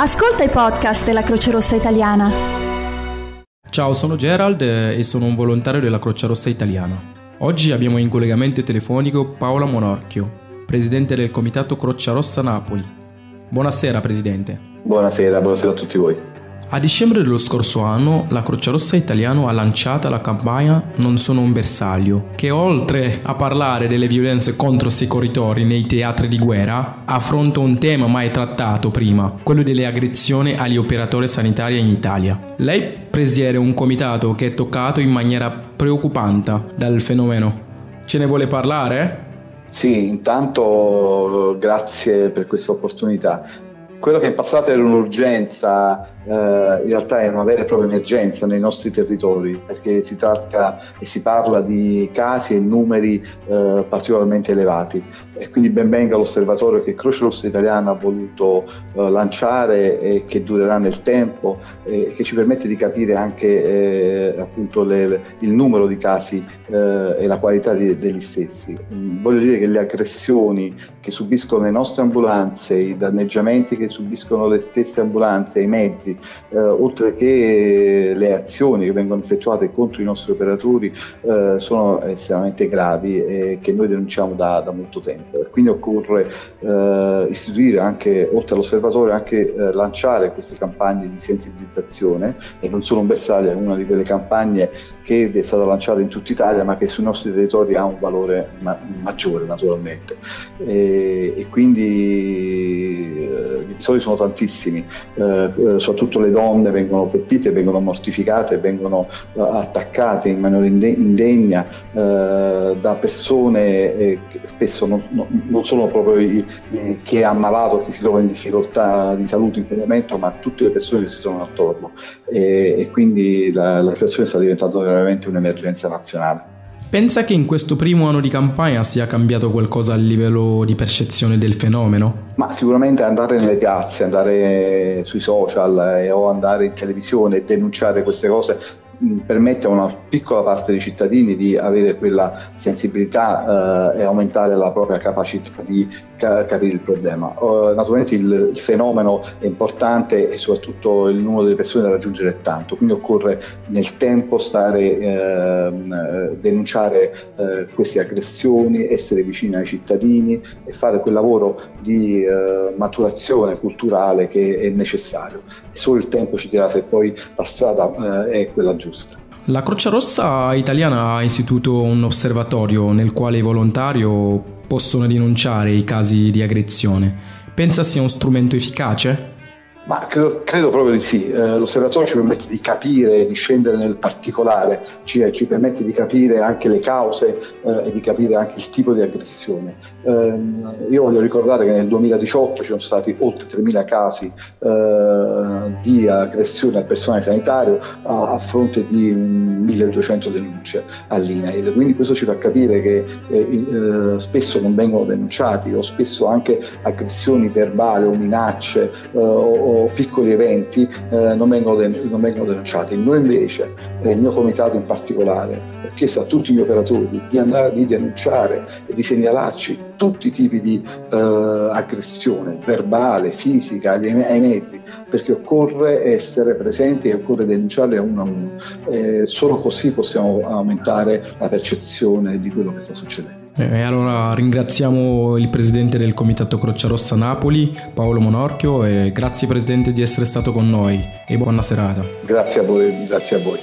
Ascolta i podcast della Croce Rossa Italiana. Ciao, sono Gerald e sono un volontario della Croce Rossa Italiana. Oggi abbiamo in collegamento telefonico Paola Monorchio, presidente del Comitato Croce Rossa Napoli. Buonasera, presidente. Buonasera, buonasera a tutti voi. A dicembre dello scorso anno la Croce Rossa Italiano ha lanciato la campagna Non sono un bersaglio, che oltre a parlare delle violenze contro i corridori nei teatri di guerra, affronta un tema mai trattato prima, quello delle aggressioni agli operatori sanitari in Italia. Lei presiede un comitato che è toccato in maniera preoccupante dal fenomeno. Ce ne vuole parlare? Sì, intanto grazie per questa opportunità. Quello che in passato era un'urgenza eh, in realtà è una vera e propria emergenza nei nostri territori perché si tratta e si parla di casi e numeri eh, particolarmente elevati e quindi ben venga l'osservatorio che Croce Rossa Italiana ha voluto eh, lanciare e che durerà nel tempo e che ci permette di capire anche eh, appunto le, il numero di casi eh, e la qualità di, degli stessi. Voglio dire che le aggressioni che subiscono le nostre ambulanze, i danneggiamenti che subiscono le stesse ambulanze, i mezzi, eh, oltre che le azioni che vengono effettuate contro i nostri operatori eh, sono estremamente gravi e che noi denunciamo da, da molto tempo. Quindi occorre eh, istituire anche, oltre all'osservatorio, anche eh, lanciare queste campagne di sensibilizzazione e non solo un bersaglio, è una di quelle campagne che è stata lanciata in tutta Italia ma che sui nostri territori ha un valore ma- maggiore naturalmente. E, e quindi episodi sono tantissimi, eh, soprattutto soprattutto le donne vengono colpite, vengono mortificate, vengono uh, attaccate in maniera indegna uh, da persone eh, che spesso non, non sono proprio i, i, chi è ammalato, chi si trova in difficoltà di salute in quel momento, ma tutte le persone che si trovano attorno e, e quindi la, la situazione sta diventando veramente un'emergenza nazionale. Pensa che in questo primo anno di campagna sia cambiato qualcosa a livello di percezione del fenomeno? Ma sicuramente andare nelle piazze, andare sui social eh, o andare in televisione e denunciare queste cose permette a una piccola parte dei cittadini di avere quella sensibilità eh, e aumentare la propria capacità di ca- capire il problema. Uh, naturalmente il, il, fenomeno è importante e soprattutto il numero delle persone da raggiungere è tanto, quindi occorre nel tempo stare, eh, denunciare eh, queste aggressioni, essere vicini ai cittadini e fare quel lavoro di eh, maturazione culturale che è necessario. Solo il tempo ci dirà se poi la strada eh, è quella giusta giusta. La Croce Rossa italiana ha istituito un osservatorio nel quale i volontari possono denunciare i casi di aggressione. Pensa sia uno strumento efficace? Ma credo, credo, proprio di sì, eh, l'osservatorio ci permette di capire, di scendere nel particolare, ci, ci permette di capire anche le cause eh, e di capire anche il tipo di aggressione. Eh, io voglio ricordare che nel 2018 ci sono stati oltre 3.000 casi eh, di aggressione al personale sanitario a, a fronte di 1.200 denunce all'INAIL, quindi questo ci fa capire che eh, eh, spesso non vengono denunciati o spesso anche aggressioni verbali o minacce o piccoli eventi eh, non, vengono de- non, vengono denunciati. Noi invece, eh, il mio comitato in particolare, ho chiesto a tutti gli operatori di andare di denunciare e di segnalarci tutti i tipi di eh, aggressione verbale, fisica ai, ai, mezzi, perché occorre essere presenti e occorre denunciarle uno a uno. Eh, solo così possiamo aumentare la percezione di quello che sta succedendo. E allora ringraziamo il presidente del Comitato Croce Rossa Napoli, Paolo Monorchio, e grazie presidente di essere stato con noi e buona serata. Grazie a voi, grazie a voi.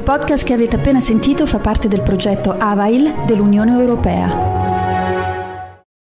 Podcast che avete appena sentito fa parte del progetto AVAIL dell'Unione Europea.